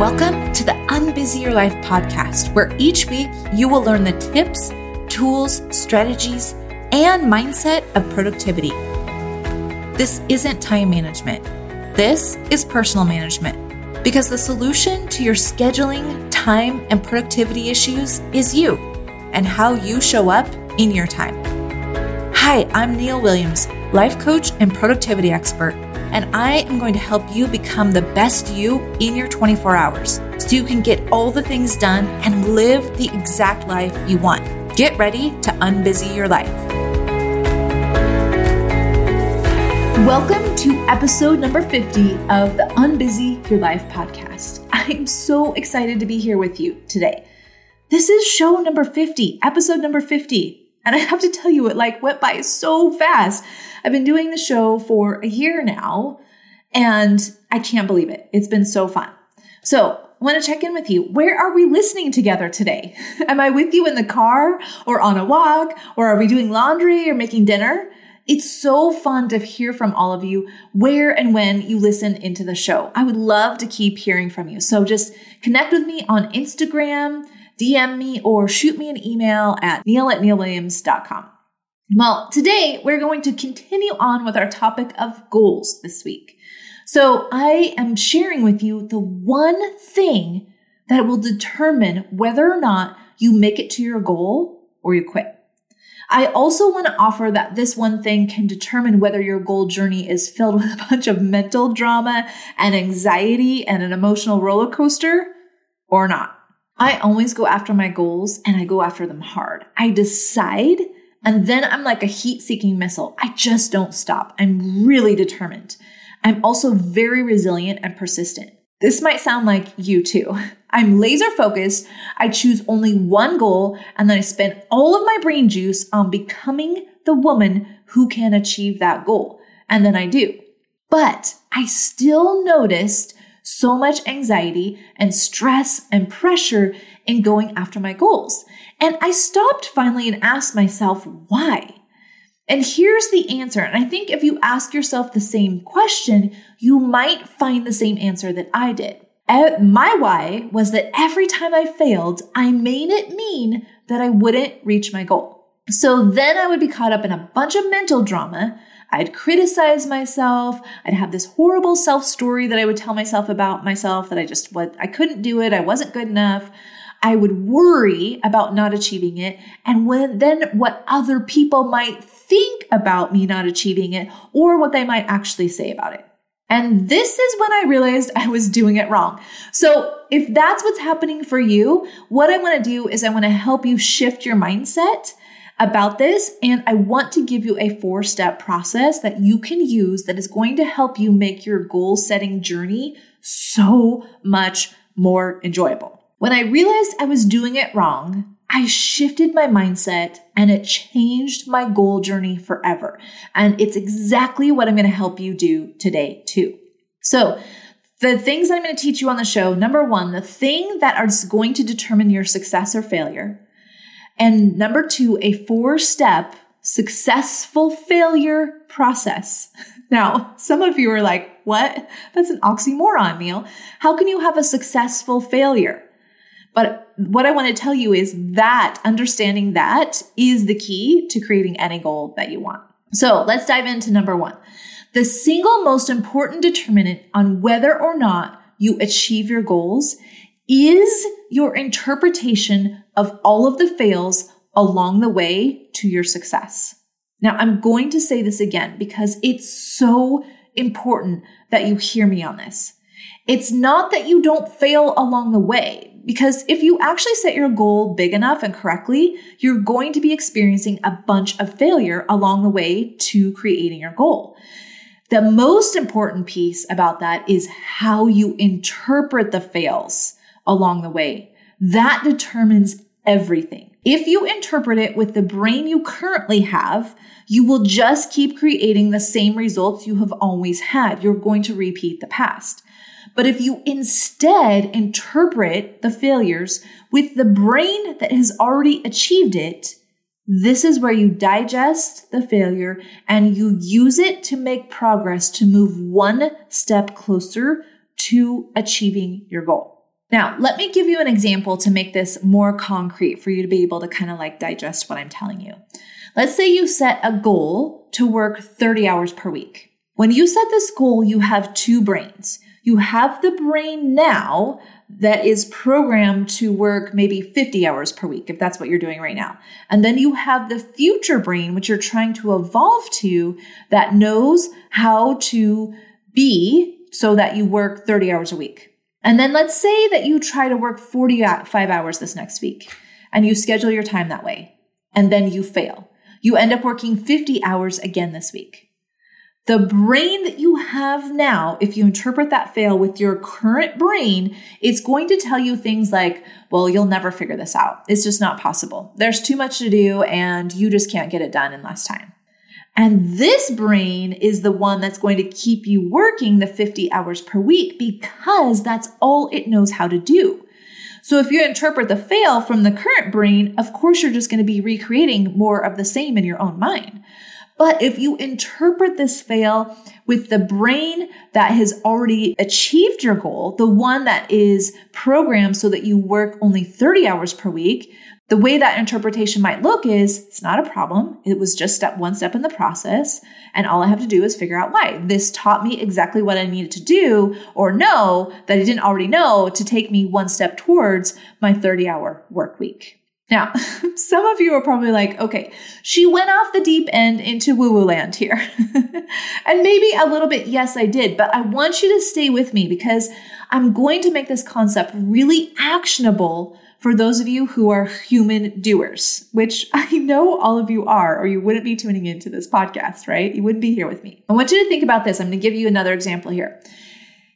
Welcome to the Unbusy Your Life podcast, where each week you will learn the tips, tools, strategies, and mindset of productivity. This isn't time management, this is personal management because the solution to your scheduling, time, and productivity issues is you and how you show up in your time. Hi, I'm Neil Williams, life coach and productivity expert and I am going to help you become the best you in your 24 hours so you can get all the things done and live the exact life you want. Get ready to unbusy your life. Welcome to episode number 50 of the Unbusy Your Life podcast. I'm so excited to be here with you today. This is show number 50, episode number 50. And I have to tell you, it like went by so fast. I've been doing the show for a year now and I can't believe it. It's been so fun. So I want to check in with you. Where are we listening together today? Am I with you in the car or on a walk or are we doing laundry or making dinner? It's so fun to hear from all of you where and when you listen into the show. I would love to keep hearing from you. So just connect with me on Instagram, DM me or shoot me an email at neil at neilwilliams.com. Well, today we're going to continue on with our topic of goals this week. So I am sharing with you the one thing that will determine whether or not you make it to your goal or you quit. I also want to offer that this one thing can determine whether your goal journey is filled with a bunch of mental drama and anxiety and an emotional roller coaster or not. I always go after my goals and I go after them hard. I decide and then I'm like a heat seeking missile. I just don't stop. I'm really determined. I'm also very resilient and persistent. This might sound like you too. I'm laser focused. I choose only one goal and then I spend all of my brain juice on becoming the woman who can achieve that goal. And then I do. But I still noticed so much anxiety and stress and pressure in going after my goals. And I stopped finally and asked myself, why? And here's the answer. And I think if you ask yourself the same question, you might find the same answer that I did. Eh, my why was that every time I failed, I made it mean that I wouldn't reach my goal. So then I would be caught up in a bunch of mental drama I'd criticize myself. I'd have this horrible self story that I would tell myself about myself that I just what I couldn't do it. I wasn't good enough. I would worry about not achieving it. And when then what other people might think about me not achieving it or what they might actually say about it. And this is when I realized I was doing it wrong. So if that's what's happening for you, what I want to do is I want to help you shift your mindset about this. And I want to give you a four step process that you can use that is going to help you make your goal setting journey so much more enjoyable. When I realized I was doing it wrong, I shifted my mindset and it changed my goal journey forever. And it's exactly what I'm going to help you do today too. So the things that I'm going to teach you on the show, number one, the thing that is going to determine your success or failure. And number two, a four step successful failure process. Now, some of you are like, what? That's an oxymoron, Neil. How can you have a successful failure? But what I want to tell you is that understanding that is the key to creating any goal that you want. So let's dive into number one. The single most important determinant on whether or not you achieve your goals is your interpretation of all of the fails along the way to your success. Now, I'm going to say this again because it's so important that you hear me on this. It's not that you don't fail along the way, because if you actually set your goal big enough and correctly, you're going to be experiencing a bunch of failure along the way to creating your goal. The most important piece about that is how you interpret the fails along the way. That determines everything. If you interpret it with the brain you currently have, you will just keep creating the same results you have always had. You're going to repeat the past. But if you instead interpret the failures with the brain that has already achieved it, this is where you digest the failure and you use it to make progress to move one step closer to achieving your goal. Now, let me give you an example to make this more concrete for you to be able to kind of like digest what I'm telling you. Let's say you set a goal to work 30 hours per week. When you set this goal, you have two brains. You have the brain now that is programmed to work maybe 50 hours per week, if that's what you're doing right now. And then you have the future brain, which you're trying to evolve to, that knows how to be so that you work 30 hours a week. And then let's say that you try to work 45 hours this next week and you schedule your time that way, and then you fail. You end up working 50 hours again this week. The brain that you have now, if you interpret that fail with your current brain, it's going to tell you things like, well, you'll never figure this out. It's just not possible. There's too much to do and you just can't get it done in less time. And this brain is the one that's going to keep you working the 50 hours per week because that's all it knows how to do. So if you interpret the fail from the current brain, of course you're just going to be recreating more of the same in your own mind. But if you interpret this fail with the brain that has already achieved your goal, the one that is programmed so that you work only 30 hours per week, the way that interpretation might look is it's not a problem. It was just step one step in the process. And all I have to do is figure out why. This taught me exactly what I needed to do or know that I didn't already know to take me one step towards my 30 hour work week. Now, some of you are probably like, okay, she went off the deep end into woo woo land here. and maybe a little bit, yes, I did, but I want you to stay with me because I'm going to make this concept really actionable for those of you who are human doers, which I know all of you are, or you wouldn't be tuning into this podcast, right? You wouldn't be here with me. I want you to think about this. I'm going to give you another example here.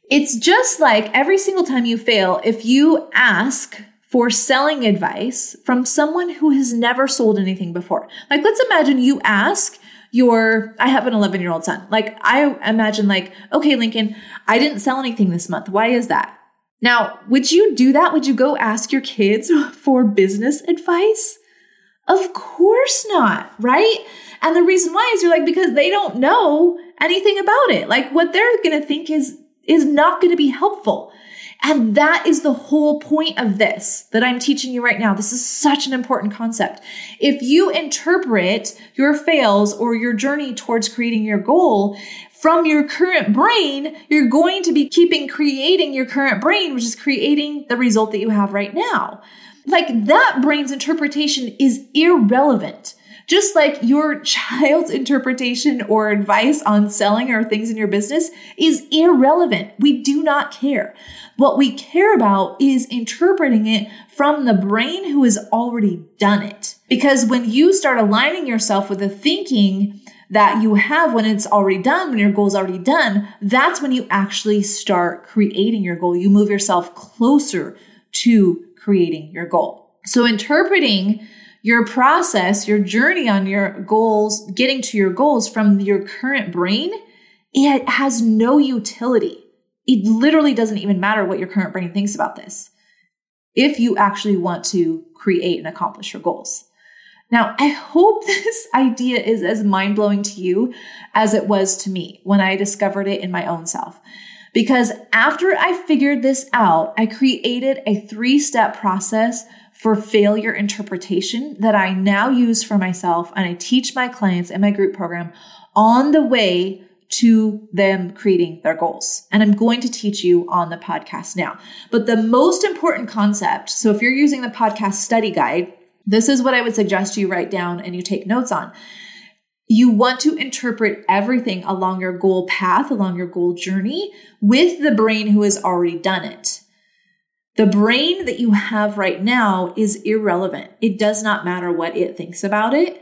It's just like every single time you fail, if you ask for selling advice from someone who has never sold anything before. Like, let's imagine you ask your, I have an 11 year old son. Like, I imagine, like, okay, Lincoln, I didn't sell anything this month. Why is that? Now, would you do that? Would you go ask your kids for business advice? Of course not, right? And the reason why is you're like, because they don't know anything about it. Like, what they're going to think is, is not going to be helpful. And that is the whole point of this that I'm teaching you right now. This is such an important concept. If you interpret your fails or your journey towards creating your goal from your current brain, you're going to be keeping creating your current brain, which is creating the result that you have right now. Like that brain's interpretation is irrelevant. Just like your child's interpretation or advice on selling or things in your business is irrelevant. We do not care. What we care about is interpreting it from the brain who has already done it. Because when you start aligning yourself with the thinking that you have when it's already done, when your goal is already done, that's when you actually start creating your goal. You move yourself closer to creating your goal. So interpreting your process, your journey on your goals, getting to your goals from your current brain, it has no utility. It literally doesn't even matter what your current brain thinks about this if you actually want to create and accomplish your goals. Now, I hope this idea is as mind blowing to you as it was to me when I discovered it in my own self. Because after I figured this out, I created a three step process for failure interpretation that I now use for myself and I teach my clients in my group program on the way to them creating their goals. And I'm going to teach you on the podcast now. But the most important concept, so if you're using the podcast study guide, this is what I would suggest you write down and you take notes on. You want to interpret everything along your goal path, along your goal journey with the brain who has already done it. The brain that you have right now is irrelevant. It does not matter what it thinks about it.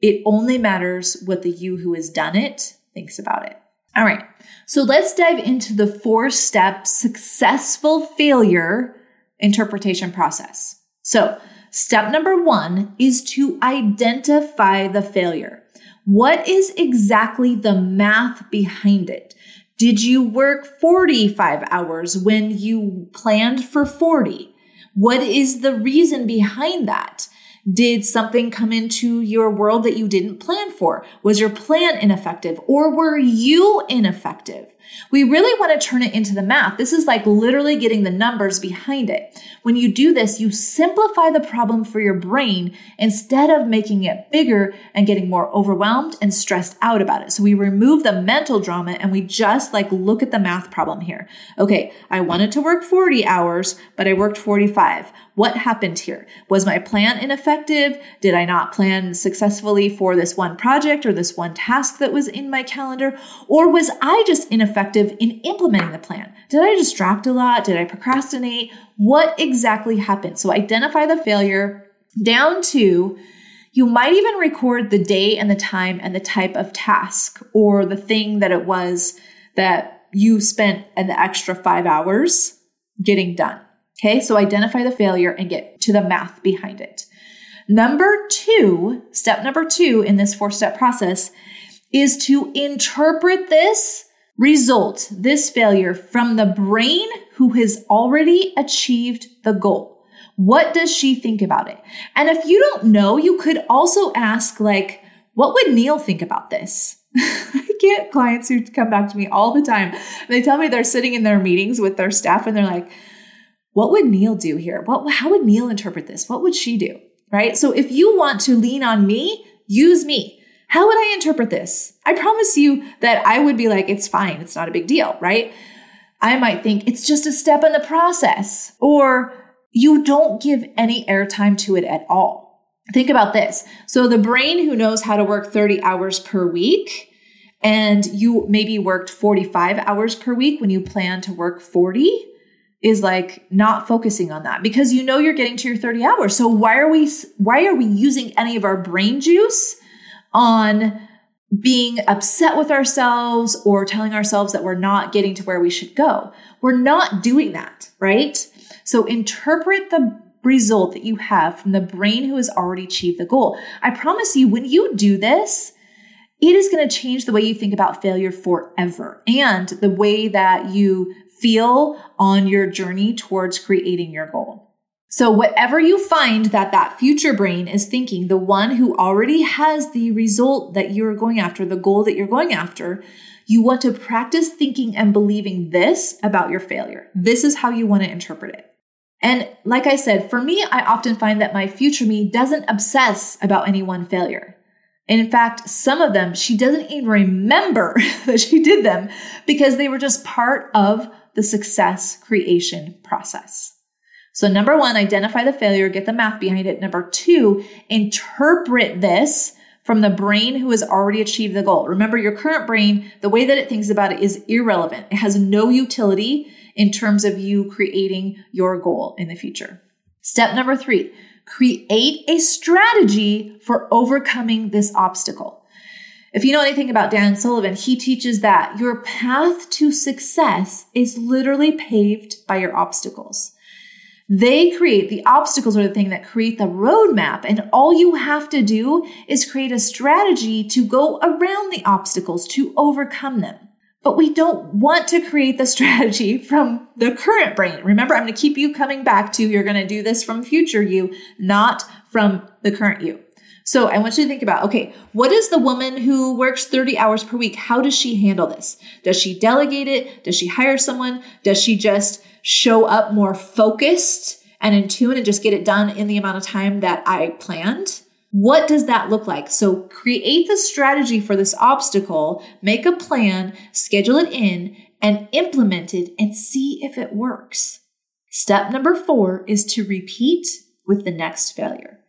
It only matters what the you who has done it thinks about it. All right. So let's dive into the four step successful failure interpretation process. So step number one is to identify the failure. What is exactly the math behind it? Did you work 45 hours when you planned for 40? What is the reason behind that? Did something come into your world that you didn't plan for? Was your plan ineffective or were you ineffective? We really want to turn it into the math. This is like literally getting the numbers behind it. When you do this, you simplify the problem for your brain instead of making it bigger and getting more overwhelmed and stressed out about it. So we remove the mental drama and we just like look at the math problem here. Okay, I wanted to work 40 hours, but I worked 45. What happened here? Was my plan ineffective? Did I not plan successfully for this one project or this one task that was in my calendar? Or was I just ineffective in implementing the plan? Did I distract a lot? Did I procrastinate? What exactly happened? So identify the failure down to you might even record the day and the time and the type of task or the thing that it was that you spent an extra five hours getting done. Okay, so identify the failure and get to the math behind it. Number two, step number two in this four step process is to interpret this result, this failure from the brain who has already achieved the goal. What does she think about it? And if you don't know, you could also ask like, what would Neil think about this? I get clients who come back to me all the time. They tell me they're sitting in their meetings with their staff and they're like, what would Neil do here? What, how would Neil interpret this? What would she do? Right? So if you want to lean on me, use me. How would I interpret this? I promise you that I would be like, it's fine. It's not a big deal, right? I might think it's just a step in the process or you don't give any airtime to it at all. Think about this. So the brain who knows how to work 30 hours per week and you maybe worked 45 hours per week when you plan to work 40 is like not focusing on that because you know you're getting to your 30 hours. So why are we why are we using any of our brain juice on being upset with ourselves or telling ourselves that we're not getting to where we should go? We're not doing that, right? So interpret the result that you have from the brain who has already achieved the goal. I promise you when you do this, it is going to change the way you think about failure forever and the way that you feel on your journey towards creating your goal. So whatever you find that that future brain is thinking, the one who already has the result that you're going after, the goal that you're going after, you want to practice thinking and believing this about your failure. This is how you want to interpret it. And like I said, for me, I often find that my future me doesn't obsess about any one failure. In fact, some of them, she doesn't even remember that she did them because they were just part of the success creation process. So number one, identify the failure, get the math behind it. Number two, interpret this from the brain who has already achieved the goal. Remember your current brain, the way that it thinks about it is irrelevant. It has no utility in terms of you creating your goal in the future. Step number three, create a strategy for overcoming this obstacle. If you know anything about Dan Sullivan, he teaches that your path to success is literally paved by your obstacles. They create the obstacles are the thing that create the roadmap. And all you have to do is create a strategy to go around the obstacles to overcome them. But we don't want to create the strategy from the current brain. Remember, I'm going to keep you coming back to you're going to do this from future you, not from the current you. So I want you to think about, okay, what is the woman who works 30 hours per week? How does she handle this? Does she delegate it? Does she hire someone? Does she just show up more focused and in tune and just get it done in the amount of time that I planned? What does that look like? So create the strategy for this obstacle, make a plan, schedule it in and implement it and see if it works. Step number four is to repeat with the next failure.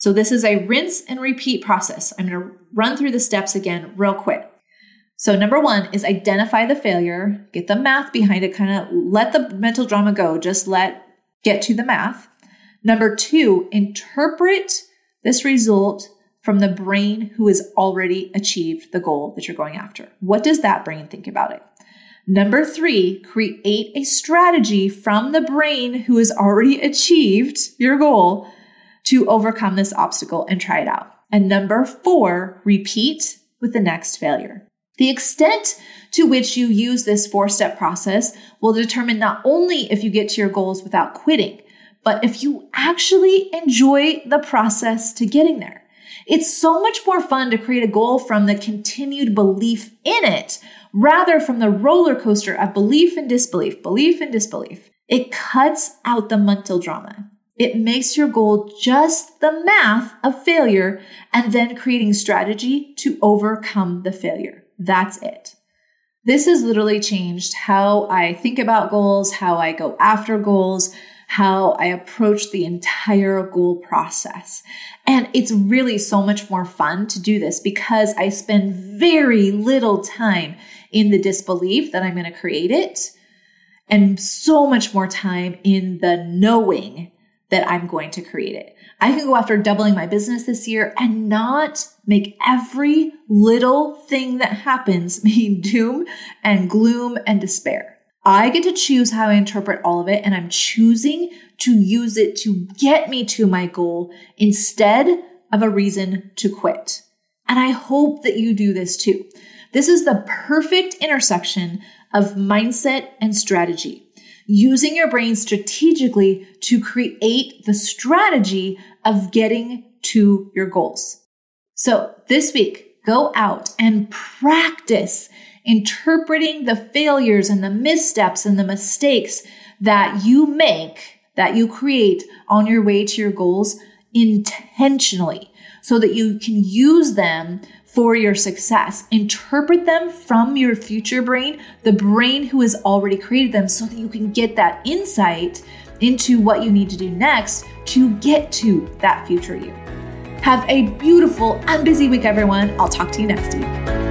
So this is a rinse and repeat process. I'm going to run through the steps again real quick. So number one is identify the failure, get the math behind it, kind of let the mental drama go, just let get to the math. Number two, interpret this result from the brain who has already achieved the goal that you're going after. What does that brain think about it? Number three, create a strategy from the brain who has already achieved your goal to overcome this obstacle and try it out. And number four, repeat with the next failure. The extent to which you use this four step process will determine not only if you get to your goals without quitting, but if you actually enjoy the process to getting there. It's so much more fun to create a goal from the continued belief in it rather from the roller coaster of belief and disbelief, belief and disbelief. It cuts out the mental drama. It makes your goal just the math of failure and then creating strategy to overcome the failure. That's it. This has literally changed how I think about goals, how I go after goals, how I approach the entire goal process. And it's really so much more fun to do this because I spend very little time in the disbelief that I'm going to create it and so much more time in the knowing that I'm going to create it. I can go after doubling my business this year and not make every little thing that happens mean doom and gloom and despair. I get to choose how I interpret all of it, and I'm choosing to use it to get me to my goal instead of a reason to quit. And I hope that you do this too. This is the perfect intersection of mindset and strategy. Using your brain strategically to create the strategy of getting to your goals. So this week, go out and practice interpreting the failures and the missteps and the mistakes that you make, that you create on your way to your goals intentionally so that you can use them for your success. Interpret them from your future brain, the brain who has already created them, so that you can get that insight into what you need to do next to get to that future you. Have a beautiful and busy week, everyone. I'll talk to you next week.